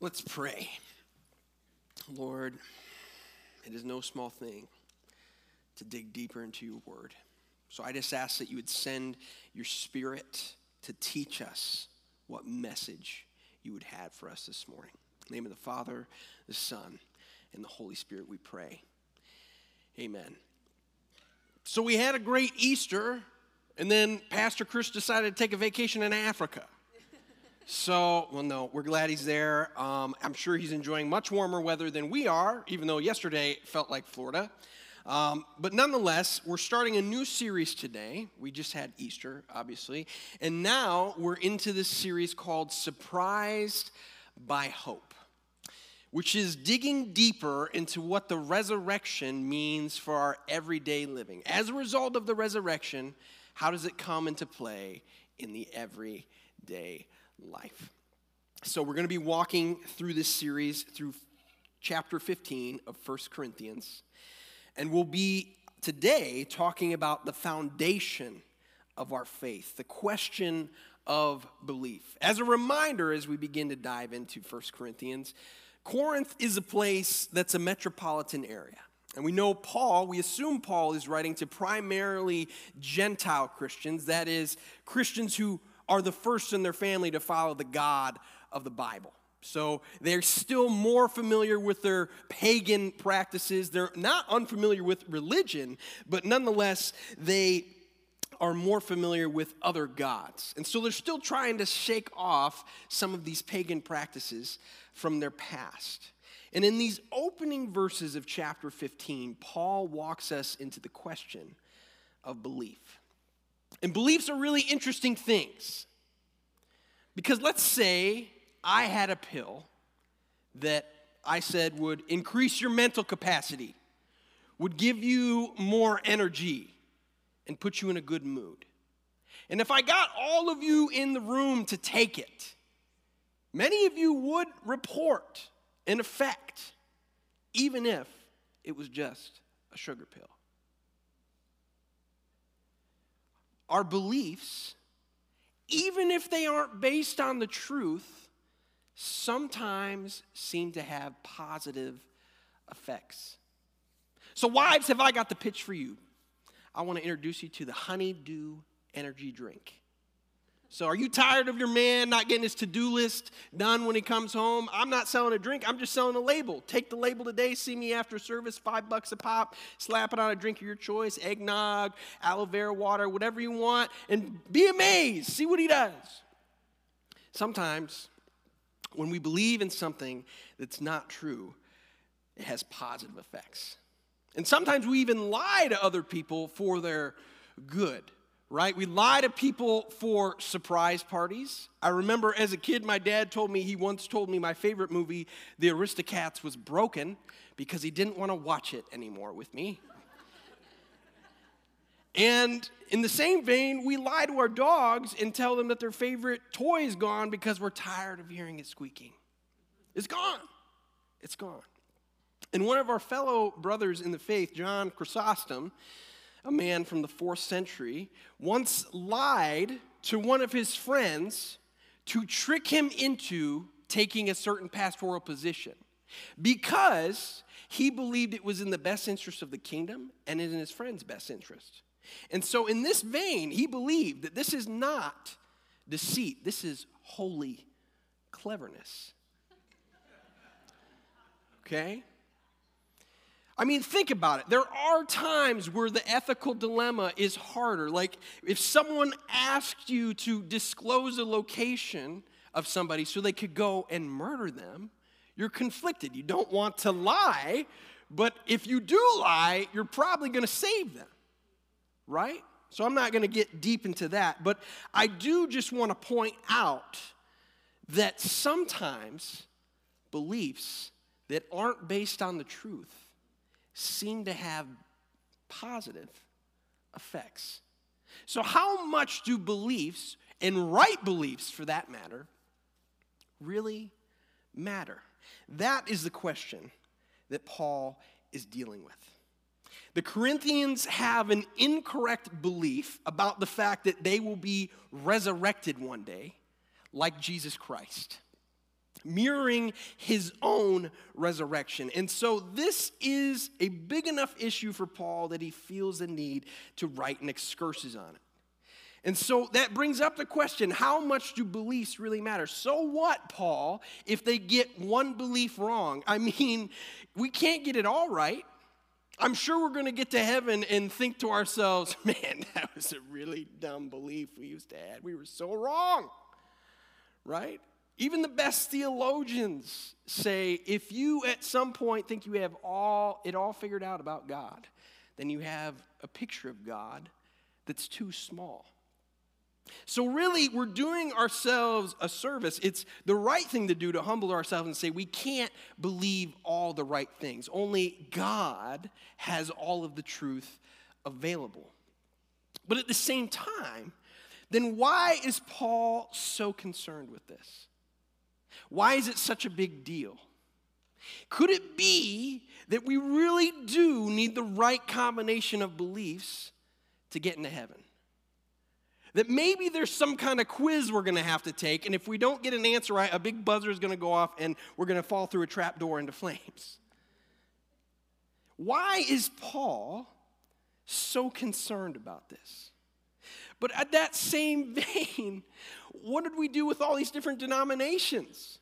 Let's pray. Lord, it is no small thing to dig deeper into your word. So I just ask that you would send your spirit to teach us what message you would have for us this morning. In the name of the Father, the Son, and the Holy Spirit, we pray. Amen. So we had a great Easter, and then Pastor Chris decided to take a vacation in Africa. So, well, no, we're glad he's there. Um, I'm sure he's enjoying much warmer weather than we are, even though yesterday felt like Florida. Um, but nonetheless, we're starting a new series today. We just had Easter, obviously. And now we're into this series called Surprised by Hope, which is digging deeper into what the resurrection means for our everyday living. As a result of the resurrection, how does it come into play in the everyday life. So we're going to be walking through this series through chapter 15 of First Corinthians. And we'll be today talking about the foundation of our faith, the question of belief. As a reminder, as we begin to dive into First Corinthians, Corinth is a place that's a metropolitan area. And we know Paul, we assume Paul is writing to primarily Gentile Christians, that is, Christians who are the first in their family to follow the God of the Bible. So they're still more familiar with their pagan practices. They're not unfamiliar with religion, but nonetheless, they are more familiar with other gods. And so they're still trying to shake off some of these pagan practices from their past. And in these opening verses of chapter 15, Paul walks us into the question of belief. And beliefs are really interesting things. Because let's say I had a pill that I said would increase your mental capacity, would give you more energy, and put you in a good mood. And if I got all of you in the room to take it, many of you would report an effect, even if it was just a sugar pill. Our beliefs, even if they aren't based on the truth, sometimes seem to have positive effects. So, wives, have I got the pitch for you? I want to introduce you to the Honeydew Energy Drink. So, are you tired of your man not getting his to do list done when he comes home? I'm not selling a drink, I'm just selling a label. Take the label today, see me after service, five bucks a pop, slap it on a drink of your choice eggnog, aloe vera water, whatever you want, and be amazed. See what he does. Sometimes, when we believe in something that's not true, it has positive effects. And sometimes we even lie to other people for their good right? We lie to people for surprise parties. I remember as a kid, my dad told me, he once told me my favorite movie, The Aristocats, was broken because he didn't want to watch it anymore with me. and in the same vein, we lie to our dogs and tell them that their favorite toy is gone because we're tired of hearing it squeaking. It's gone. It's gone. And one of our fellow brothers in the faith, John Chrysostom, a man from the fourth century, once lied to one of his friends to trick him into taking a certain pastoral position because he believed it was in the best interest of the kingdom and in his friend's best interest. And so, in this vein, he believed that this is not deceit, this is holy cleverness. Okay? I mean, think about it. There are times where the ethical dilemma is harder. Like, if someone asked you to disclose a location of somebody so they could go and murder them, you're conflicted. You don't want to lie, but if you do lie, you're probably going to save them, right? So I'm not going to get deep into that, but I do just want to point out that sometimes beliefs that aren't based on the truth seem to have positive effects. So, how much do beliefs, and right beliefs for that matter, really matter? That is the question that Paul is dealing with. The Corinthians have an incorrect belief about the fact that they will be resurrected one day, like Jesus Christ. Mirroring his own resurrection. And so, this is a big enough issue for Paul that he feels the need to write an excursus on it. And so that brings up the question how much do beliefs really matter? So what, Paul, if they get one belief wrong? I mean, we can't get it all right. I'm sure we're going to get to heaven and think to ourselves, man, that was a really dumb belief we used to have. We were so wrong, right? Even the best theologians say if you at some point think you have all it all figured out about God, then you have a picture of God that's too small. So, really, we're doing ourselves a service. It's the right thing to do to humble ourselves and say, we can't believe all the right things. Only God has all of the truth available. But at the same time, then why is Paul so concerned with this? Why is it such a big deal? Could it be that we really do need the right combination of beliefs to get into heaven? That maybe there's some kind of quiz we're going to have to take, and if we don't get an answer right, a big buzzer is going to go off and we're going to fall through a trap door into flames. Why is Paul so concerned about this? But at that same vein, what did we do with all these different denominations?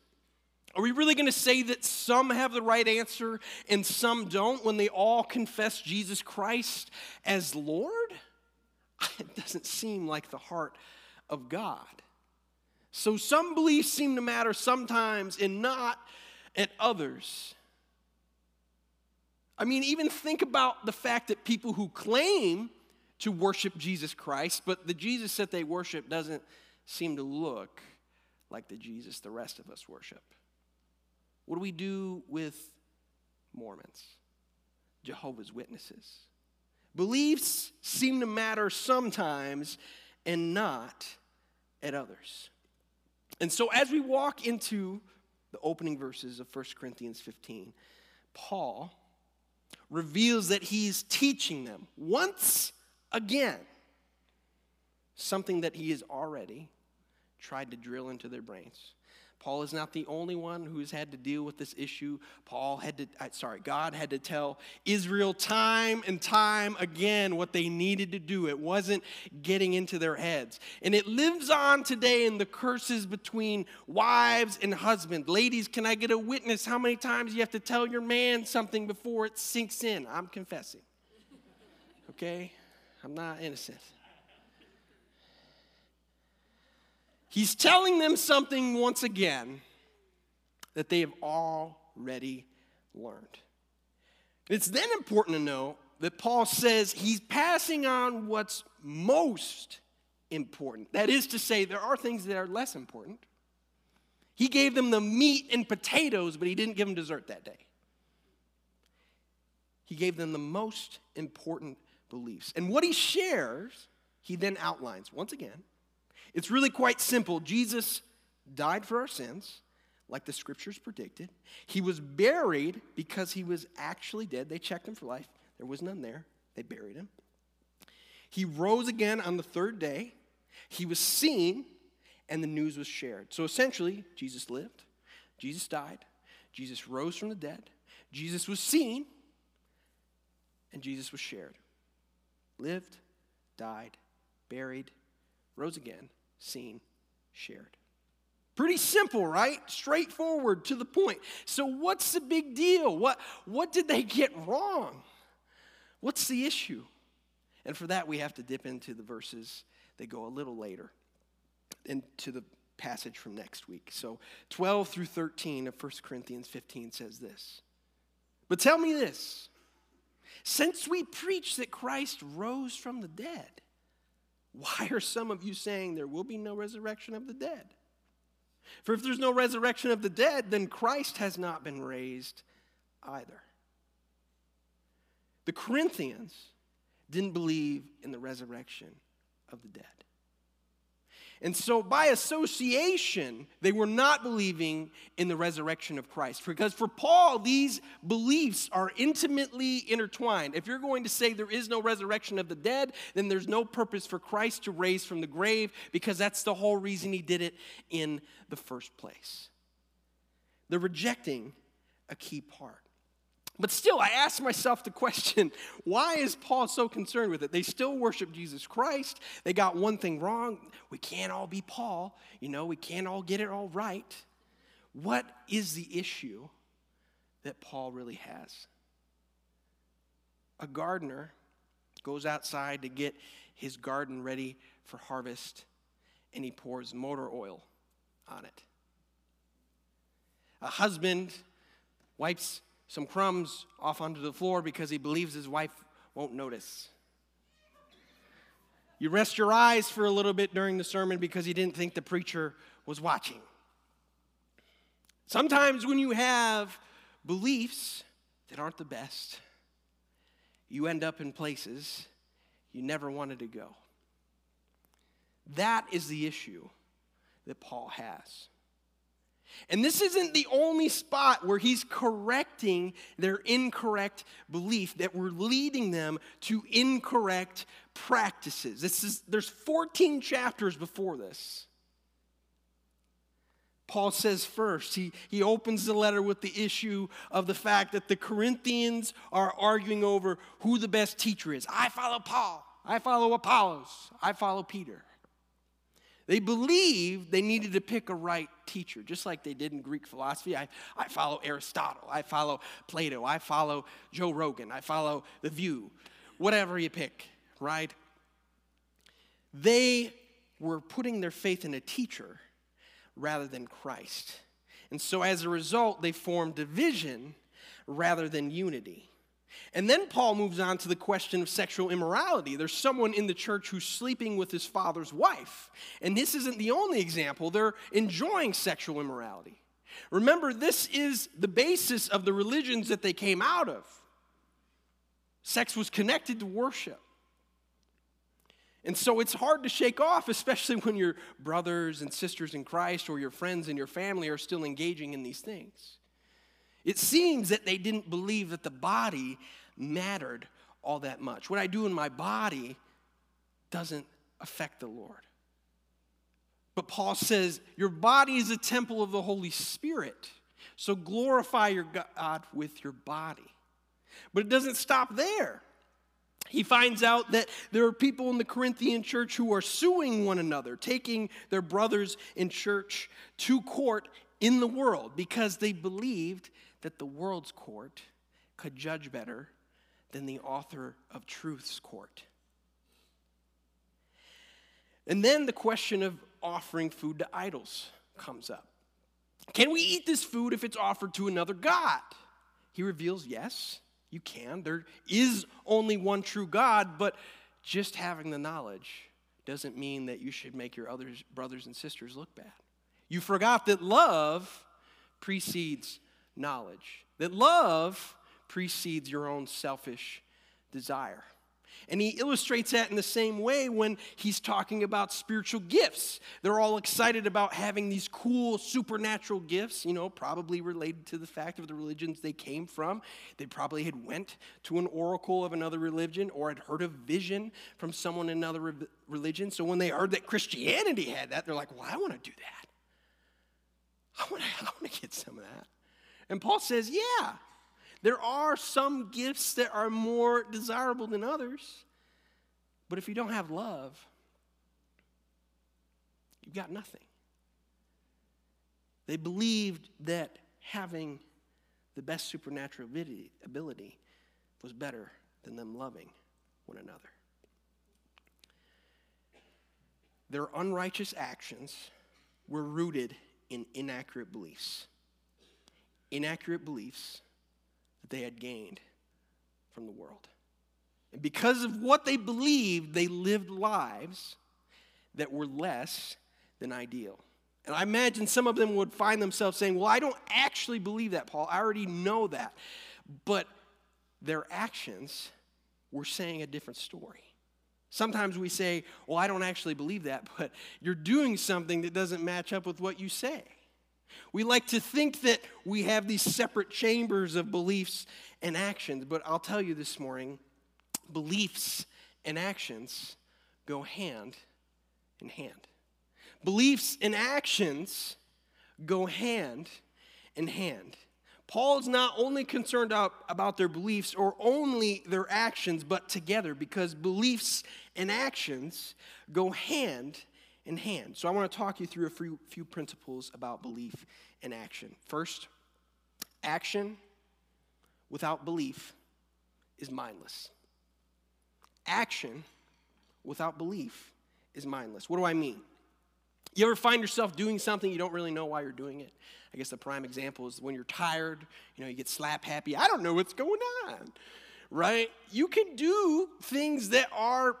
Are we really going to say that some have the right answer and some don't when they all confess Jesus Christ as Lord? It doesn't seem like the heart of God. So some beliefs seem to matter sometimes and not at others. I mean, even think about the fact that people who claim to worship Jesus Christ, but the Jesus that they worship doesn't seem to look like the Jesus the rest of us worship. What do we do with Mormons, Jehovah's Witnesses? Beliefs seem to matter sometimes and not at others. And so, as we walk into the opening verses of 1 Corinthians 15, Paul reveals that he's teaching them once again something that he has already tried to drill into their brains. Paul is not the only one who's had to deal with this issue. Paul had to, sorry, God had to tell Israel time and time again what they needed to do. It wasn't getting into their heads. And it lives on today in the curses between wives and husbands. Ladies, can I get a witness how many times you have to tell your man something before it sinks in? I'm confessing. Okay? I'm not innocent. He's telling them something once again that they have already learned. It's then important to know that Paul says he's passing on what's most important. That is to say, there are things that are less important. He gave them the meat and potatoes, but he didn't give them dessert that day. He gave them the most important beliefs. And what he shares, he then outlines once again it's really quite simple. Jesus died for our sins, like the scriptures predicted. He was buried because he was actually dead. They checked him for life, there was none there. They buried him. He rose again on the third day. He was seen, and the news was shared. So essentially, Jesus lived, Jesus died, Jesus rose from the dead, Jesus was seen, and Jesus was shared. Lived, died, buried, rose again, seen, shared. Pretty simple, right? Straightforward to the point. So, what's the big deal? What, what did they get wrong? What's the issue? And for that, we have to dip into the verses that go a little later into the passage from next week. So, 12 through 13 of 1 Corinthians 15 says this. But tell me this since we preach that Christ rose from the dead, why are some of you saying there will be no resurrection of the dead? For if there's no resurrection of the dead, then Christ has not been raised either. The Corinthians didn't believe in the resurrection of the dead. And so, by association, they were not believing in the resurrection of Christ. Because for Paul, these beliefs are intimately intertwined. If you're going to say there is no resurrection of the dead, then there's no purpose for Christ to raise from the grave, because that's the whole reason he did it in the first place. They're rejecting a key part. But still, I ask myself the question why is Paul so concerned with it? They still worship Jesus Christ. They got one thing wrong. We can't all be Paul. You know, we can't all get it all right. What is the issue that Paul really has? A gardener goes outside to get his garden ready for harvest and he pours motor oil on it. A husband wipes some crumbs off onto the floor because he believes his wife won't notice. You rest your eyes for a little bit during the sermon because you didn't think the preacher was watching. Sometimes when you have beliefs that aren't the best, you end up in places you never wanted to go. That is the issue that Paul has. And this isn't the only spot where he's correcting their incorrect belief that we're leading them to incorrect practices. This is, there's 14 chapters before this. Paul says first, he, he opens the letter with the issue of the fact that the Corinthians are arguing over who the best teacher is. I follow Paul, I follow Apollos, I follow Peter. They believed they needed to pick a right teacher, just like they did in Greek philosophy. I, I follow Aristotle, I follow Plato, I follow Joe Rogan, I follow The View, whatever you pick, right? They were putting their faith in a teacher rather than Christ. And so as a result, they formed division rather than unity. And then Paul moves on to the question of sexual immorality. There's someone in the church who's sleeping with his father's wife. And this isn't the only example, they're enjoying sexual immorality. Remember, this is the basis of the religions that they came out of. Sex was connected to worship. And so it's hard to shake off, especially when your brothers and sisters in Christ or your friends and your family are still engaging in these things. It seems that they didn't believe that the body mattered all that much. What I do in my body doesn't affect the Lord. But Paul says, Your body is a temple of the Holy Spirit. So glorify your God with your body. But it doesn't stop there. He finds out that there are people in the Corinthian church who are suing one another, taking their brothers in church to court in the world because they believed that the world's court could judge better than the author of truth's court. And then the question of offering food to idols comes up. Can we eat this food if it's offered to another God? He reveals, yes, you can. There is only one true God, but just having the knowledge doesn't mean that you should make your other brothers and sisters look bad. You forgot that love precedes knowledge, that love precedes your own selfish desire. And he illustrates that in the same way when he's talking about spiritual gifts. They're all excited about having these cool supernatural gifts, you know, probably related to the fact of the religions they came from. They probably had went to an oracle of another religion or had heard a vision from someone in another re- religion. So when they heard that Christianity had that, they're like, "Well, I want to do that. I want to I want to get some of that." And Paul says, "Yeah, there are some gifts that are more desirable than others. But if you don't have love, you've got nothing. They believed that having the best supernatural ability was better than them loving one another. Their unrighteous actions were rooted in inaccurate beliefs. Inaccurate beliefs that they had gained from the world. And because of what they believed, they lived lives that were less than ideal. And I imagine some of them would find themselves saying, Well, I don't actually believe that, Paul. I already know that. But their actions were saying a different story. Sometimes we say, Well, I don't actually believe that, but you're doing something that doesn't match up with what you say. We like to think that we have these separate chambers of beliefs and actions, but I'll tell you this morning beliefs and actions go hand in hand. Beliefs and actions go hand in hand. Paul's not only concerned about their beliefs or only their actions, but together because beliefs and actions go hand in hand. So I want to talk you through a few, few principles about belief and action. First, action without belief is mindless. Action without belief is mindless. What do I mean? You ever find yourself doing something you don't really know why you're doing it? I guess the prime example is when you're tired, you know, you get slap happy. I don't know what's going on, right? You can do things that are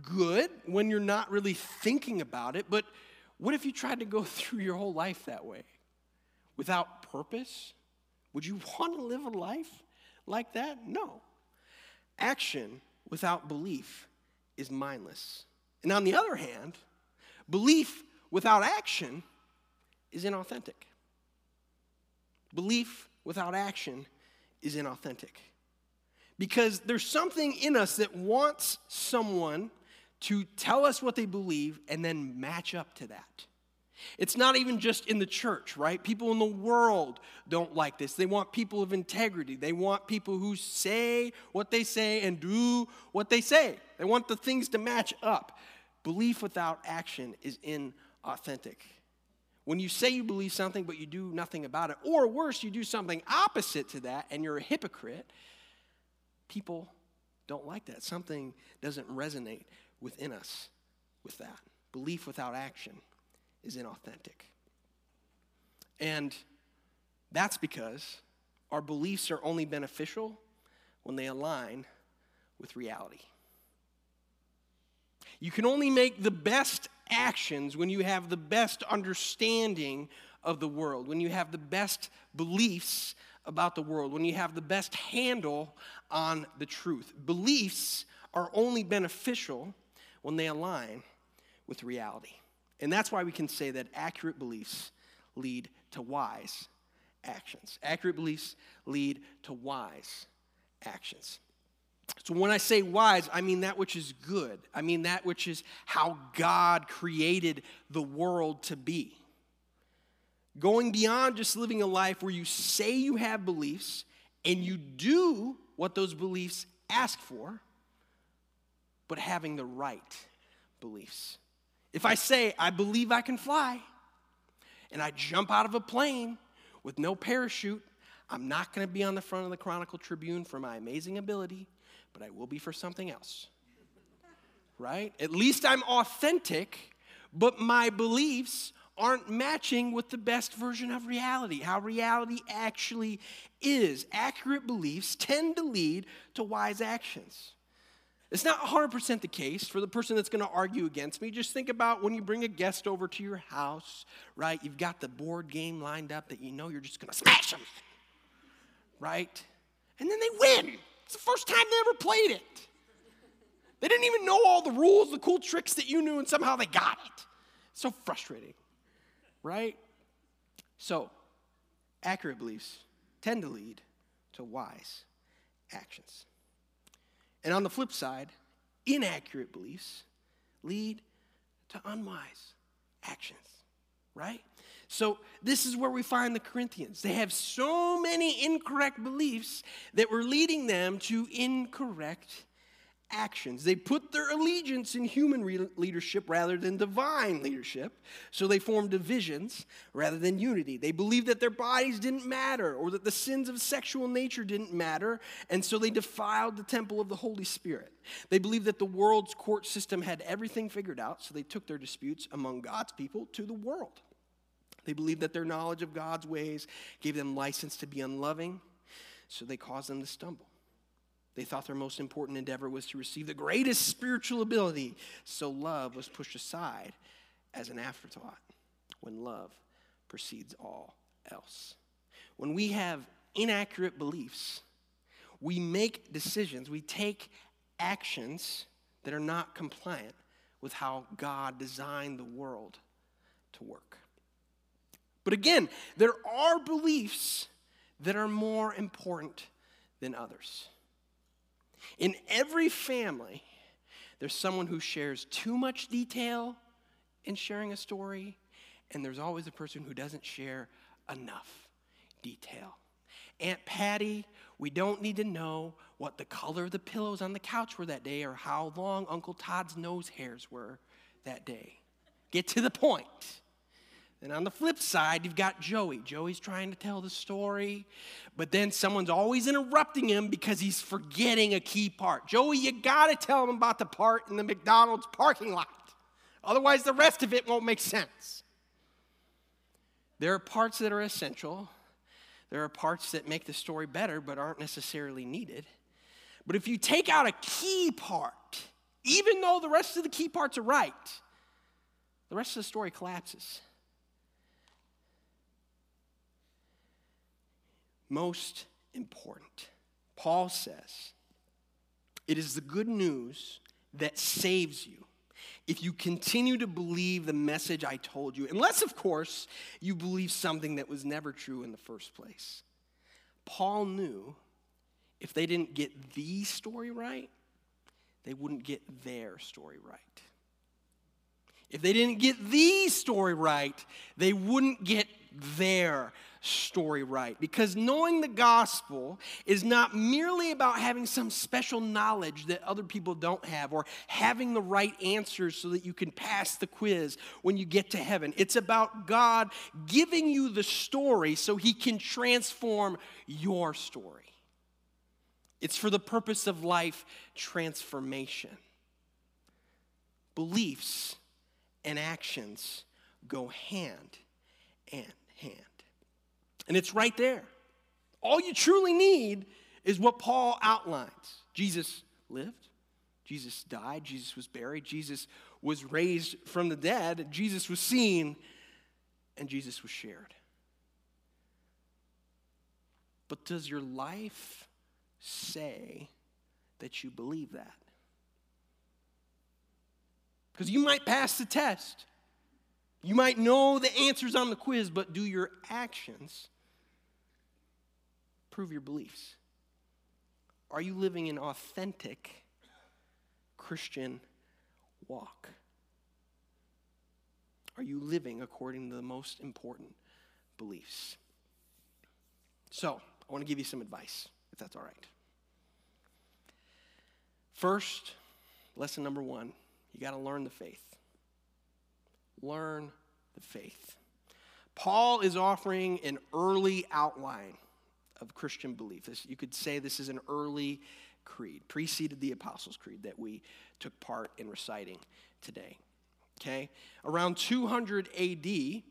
good when you're not really thinking about it, but what if you tried to go through your whole life that way without purpose? Would you want to live a life like that? No. Action without belief is mindless. And on the other hand, belief without action is inauthentic. Belief without action is inauthentic. Because there's something in us that wants someone to tell us what they believe and then match up to that. It's not even just in the church, right? People in the world don't like this. They want people of integrity. They want people who say what they say and do what they say. They want the things to match up. Belief without action is inauthentic. When you say you believe something but you do nothing about it, or worse, you do something opposite to that and you're a hypocrite, people don't like that. Something doesn't resonate within us with that. Belief without action is inauthentic. And that's because our beliefs are only beneficial when they align with reality. You can only make the best actions when you have the best understanding of the world, when you have the best beliefs about the world, when you have the best handle on the truth. Beliefs are only beneficial when they align with reality. And that's why we can say that accurate beliefs lead to wise actions. Accurate beliefs lead to wise actions. So when I say wise, I mean that which is good. I mean that which is how God created the world to be. Going beyond just living a life where you say you have beliefs and you do what those beliefs ask for, but having the right beliefs. If I say, I believe I can fly, and I jump out of a plane with no parachute, I'm not going to be on the front of the Chronicle Tribune for my amazing ability but I will be for something else. Right? At least I'm authentic, but my beliefs aren't matching with the best version of reality, how reality actually is. Accurate beliefs tend to lead to wise actions. It's not 100% the case for the person that's going to argue against me. Just think about when you bring a guest over to your house, right? You've got the board game lined up that you know you're just going to smash them, right? And then they win. It's the first time they ever played it. They didn't even know all the rules, the cool tricks that you knew, and somehow they got it. So frustrating, right? So, accurate beliefs tend to lead to wise actions. And on the flip side, inaccurate beliefs lead to unwise actions, right? So, this is where we find the Corinthians. They have so many incorrect beliefs that were leading them to incorrect actions. They put their allegiance in human re- leadership rather than divine leadership. So they formed divisions rather than unity. They believed that their bodies didn't matter or that the sins of sexual nature didn't matter. And so they defiled the temple of the Holy Spirit. They believed that the world's court system had everything figured out. So they took their disputes among God's people to the world. They believed that their knowledge of God's ways gave them license to be unloving, so they caused them to stumble. They thought their most important endeavor was to receive the greatest spiritual ability, so love was pushed aside as an afterthought when love precedes all else. When we have inaccurate beliefs, we make decisions, we take actions that are not compliant with how God designed the world to work. But again, there are beliefs that are more important than others. In every family, there's someone who shares too much detail in sharing a story, and there's always a person who doesn't share enough detail. Aunt Patty, we don't need to know what the color of the pillows on the couch were that day or how long Uncle Todd's nose hairs were that day. Get to the point. Then on the flip side, you've got Joey. Joey's trying to tell the story, but then someone's always interrupting him because he's forgetting a key part. Joey, you gotta tell him about the part in the McDonald's parking lot. Otherwise, the rest of it won't make sense. There are parts that are essential, there are parts that make the story better but aren't necessarily needed. But if you take out a key part, even though the rest of the key parts are right, the rest of the story collapses. Most important. Paul says, It is the good news that saves you if you continue to believe the message I told you, unless, of course, you believe something that was never true in the first place. Paul knew if they didn't get the story right, they wouldn't get their story right. If they didn't get the story right, they wouldn't get their story right. Because knowing the gospel is not merely about having some special knowledge that other people don't have or having the right answers so that you can pass the quiz when you get to heaven. It's about God giving you the story so he can transform your story. It's for the purpose of life transformation. Beliefs and actions go hand in hand. And it's right there. All you truly need is what Paul outlines. Jesus lived, Jesus died, Jesus was buried, Jesus was raised from the dead, Jesus was seen, and Jesus was shared. But does your life say that you believe that? Because you might pass the test. You might know the answers on the quiz, but do your actions prove your beliefs? Are you living an authentic Christian walk? Are you living according to the most important beliefs? So, I want to give you some advice, if that's all right. First, lesson number one you got to learn the faith. Learn the faith. Paul is offering an early outline of Christian belief. This, you could say this is an early creed, preceded the Apostles' Creed that we took part in reciting today. Okay? Around 200 AD,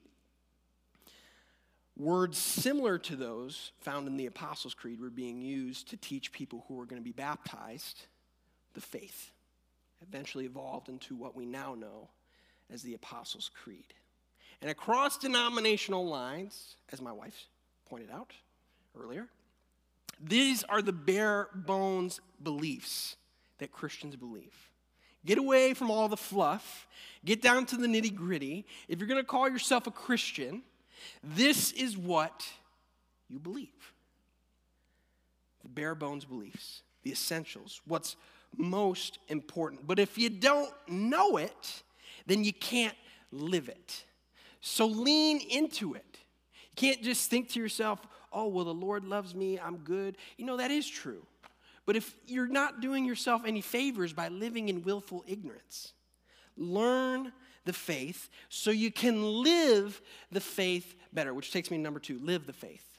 words similar to those found in the Apostles' Creed were being used to teach people who were going to be baptized the faith. Eventually evolved into what we now know as the Apostles' Creed. And across denominational lines, as my wife pointed out, earlier. These are the bare bones beliefs that Christians believe. Get away from all the fluff, get down to the nitty gritty. If you're going to call yourself a Christian, this is what you believe the bare bones beliefs, the essentials, what's most important. But if you don't know it, then you can't live it. So lean into it. You can't just think to yourself, oh, well, the Lord loves me, I'm good. You know, that is true. But if you're not doing yourself any favors by living in willful ignorance, learn the faith so you can live the faith better, which takes me to number two live the faith.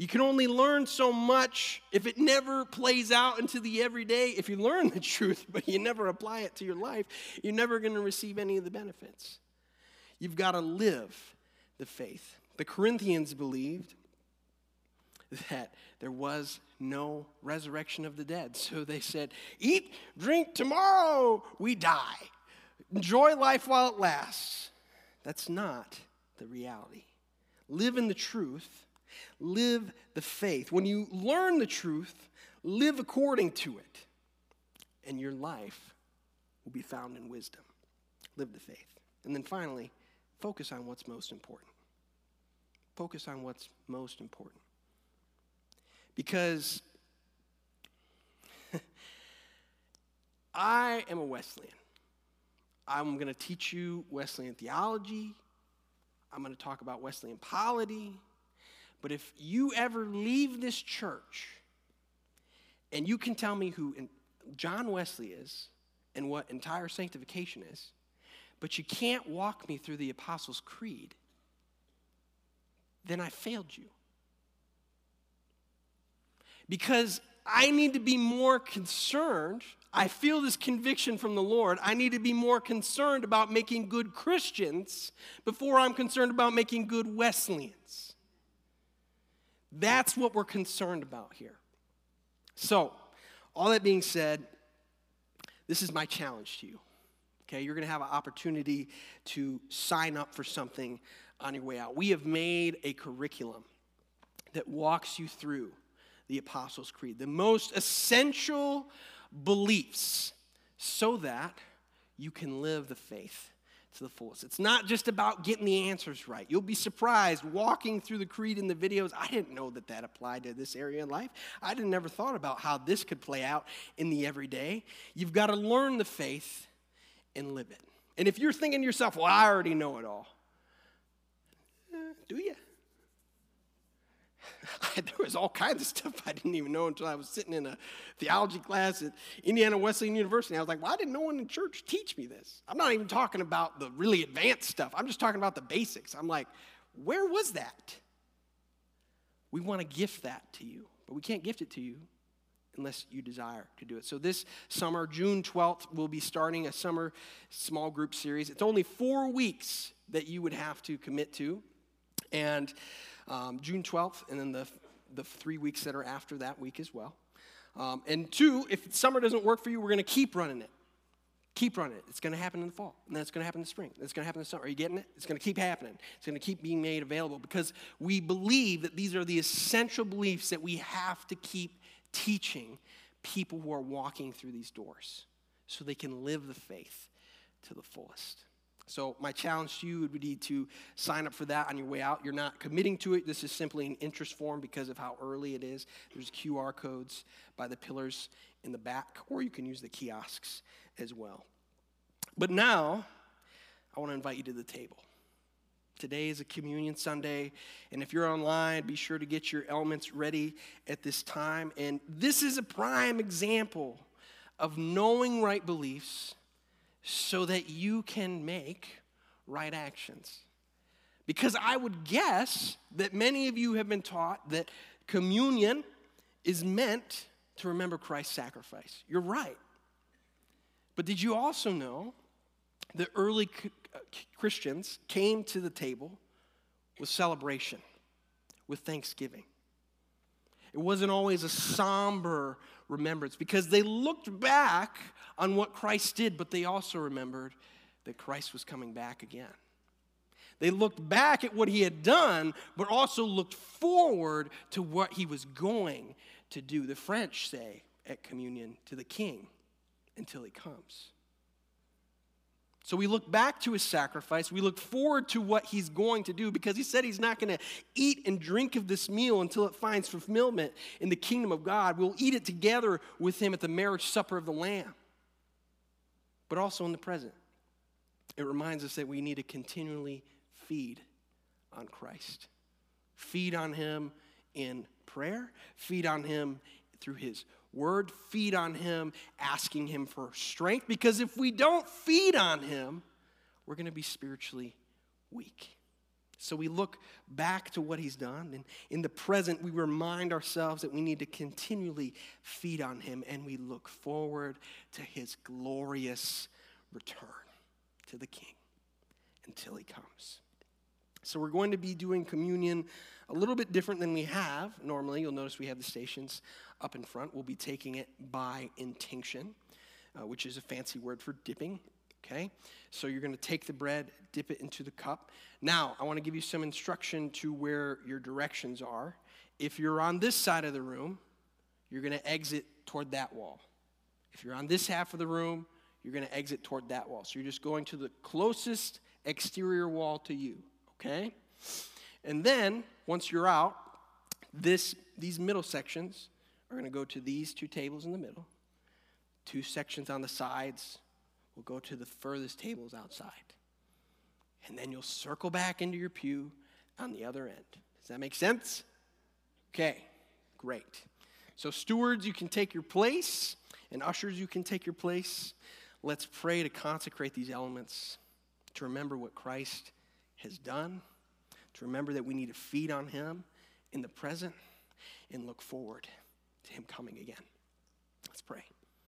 You can only learn so much if it never plays out into the everyday. If you learn the truth, but you never apply it to your life, you're never going to receive any of the benefits. You've got to live the faith. The Corinthians believed that there was no resurrection of the dead. So they said, Eat, drink, tomorrow we die. Enjoy life while it lasts. That's not the reality. Live in the truth, live the faith. When you learn the truth, live according to it, and your life will be found in wisdom. Live the faith. And then finally, focus on what's most important. Focus on what's most important. Because I am a Wesleyan. I'm going to teach you Wesleyan theology. I'm going to talk about Wesleyan polity. But if you ever leave this church and you can tell me who John Wesley is and what entire sanctification is, but you can't walk me through the Apostles' Creed, then I failed you. Because I need to be more concerned. I feel this conviction from the Lord. I need to be more concerned about making good Christians before I'm concerned about making good Wesleyans. That's what we're concerned about here. So, all that being said, this is my challenge to you. Okay, you're going to have an opportunity to sign up for something on your way out. We have made a curriculum that walks you through the Apostles' Creed, the most essential beliefs, so that you can live the faith to the fullest. It's not just about getting the answers right. You'll be surprised walking through the creed in the videos. I didn't know that that applied to this area in life. I didn't never thought about how this could play out in the everyday. You've got to learn the faith and live it. And if you're thinking to yourself, well, I already know it all, eh, do you? there was all kinds of stuff I didn't even know until I was sitting in a theology class at Indiana Wesleyan University. I was like, why didn't no one in church teach me this? I'm not even talking about the really advanced stuff. I'm just talking about the basics. I'm like, where was that? We want to gift that to you, but we can't gift it to you unless you desire to do it. So this summer, June 12th, we'll be starting a summer small group series. It's only four weeks that you would have to commit to. And um, June 12th, and then the, the three weeks that are after that week as well. Um, and two, if summer doesn't work for you, we're going to keep running it. Keep running it. It's going to happen in the fall, and then it's going to happen in the spring. It's going to happen in the summer. Are you getting it? It's going to keep happening. It's going to keep being made available because we believe that these are the essential beliefs that we have to keep teaching people who are walking through these doors so they can live the faith to the fullest. So, my challenge to you would be to sign up for that on your way out. You're not committing to it. This is simply an interest form because of how early it is. There's QR codes by the pillars in the back, or you can use the kiosks as well. But now, I want to invite you to the table. Today is a communion Sunday, and if you're online, be sure to get your elements ready at this time. And this is a prime example of knowing right beliefs so that you can make right actions. Because I would guess that many of you have been taught that communion is meant to remember Christ's sacrifice. You're right. But did you also know that early Christians came to the table with celebration, with thanksgiving? It wasn't always a somber remembrance because they looked back on what Christ did, but they also remembered that Christ was coming back again. They looked back at what he had done, but also looked forward to what he was going to do. The French say at communion to the king until he comes. So we look back to his sacrifice. We look forward to what he's going to do because he said he's not going to eat and drink of this meal until it finds fulfillment in the kingdom of God. We'll eat it together with him at the marriage supper of the Lamb, but also in the present. It reminds us that we need to continually feed on Christ, feed on him in prayer, feed on him through his word, feed on him, asking him for strength. Because if we don't feed on him, we're going to be spiritually weak. So we look back to what he's done, and in the present, we remind ourselves that we need to continually feed on him, and we look forward to his glorious return to the king until he comes. So we're going to be doing communion a little bit different than we have normally. You'll notice we have the stations up in front. We'll be taking it by intinction, uh, which is a fancy word for dipping. Okay? So you're going to take the bread, dip it into the cup. Now, I want to give you some instruction to where your directions are. If you're on this side of the room, you're going to exit toward that wall. If you're on this half of the room, you're going to exit toward that wall. So you're just going to the closest exterior wall to you, okay? And then, once you're out, this, these middle sections are going to go to these two tables in the middle. Two sections on the sides will go to the furthest tables outside. and then you'll circle back into your pew on the other end. Does that make sense? Okay, great. So, stewards, you can take your place, and ushers, you can take your place. Let's pray to consecrate these elements, to remember what Christ has done, to remember that we need to feed on Him in the present, and look forward to Him coming again. Let's pray.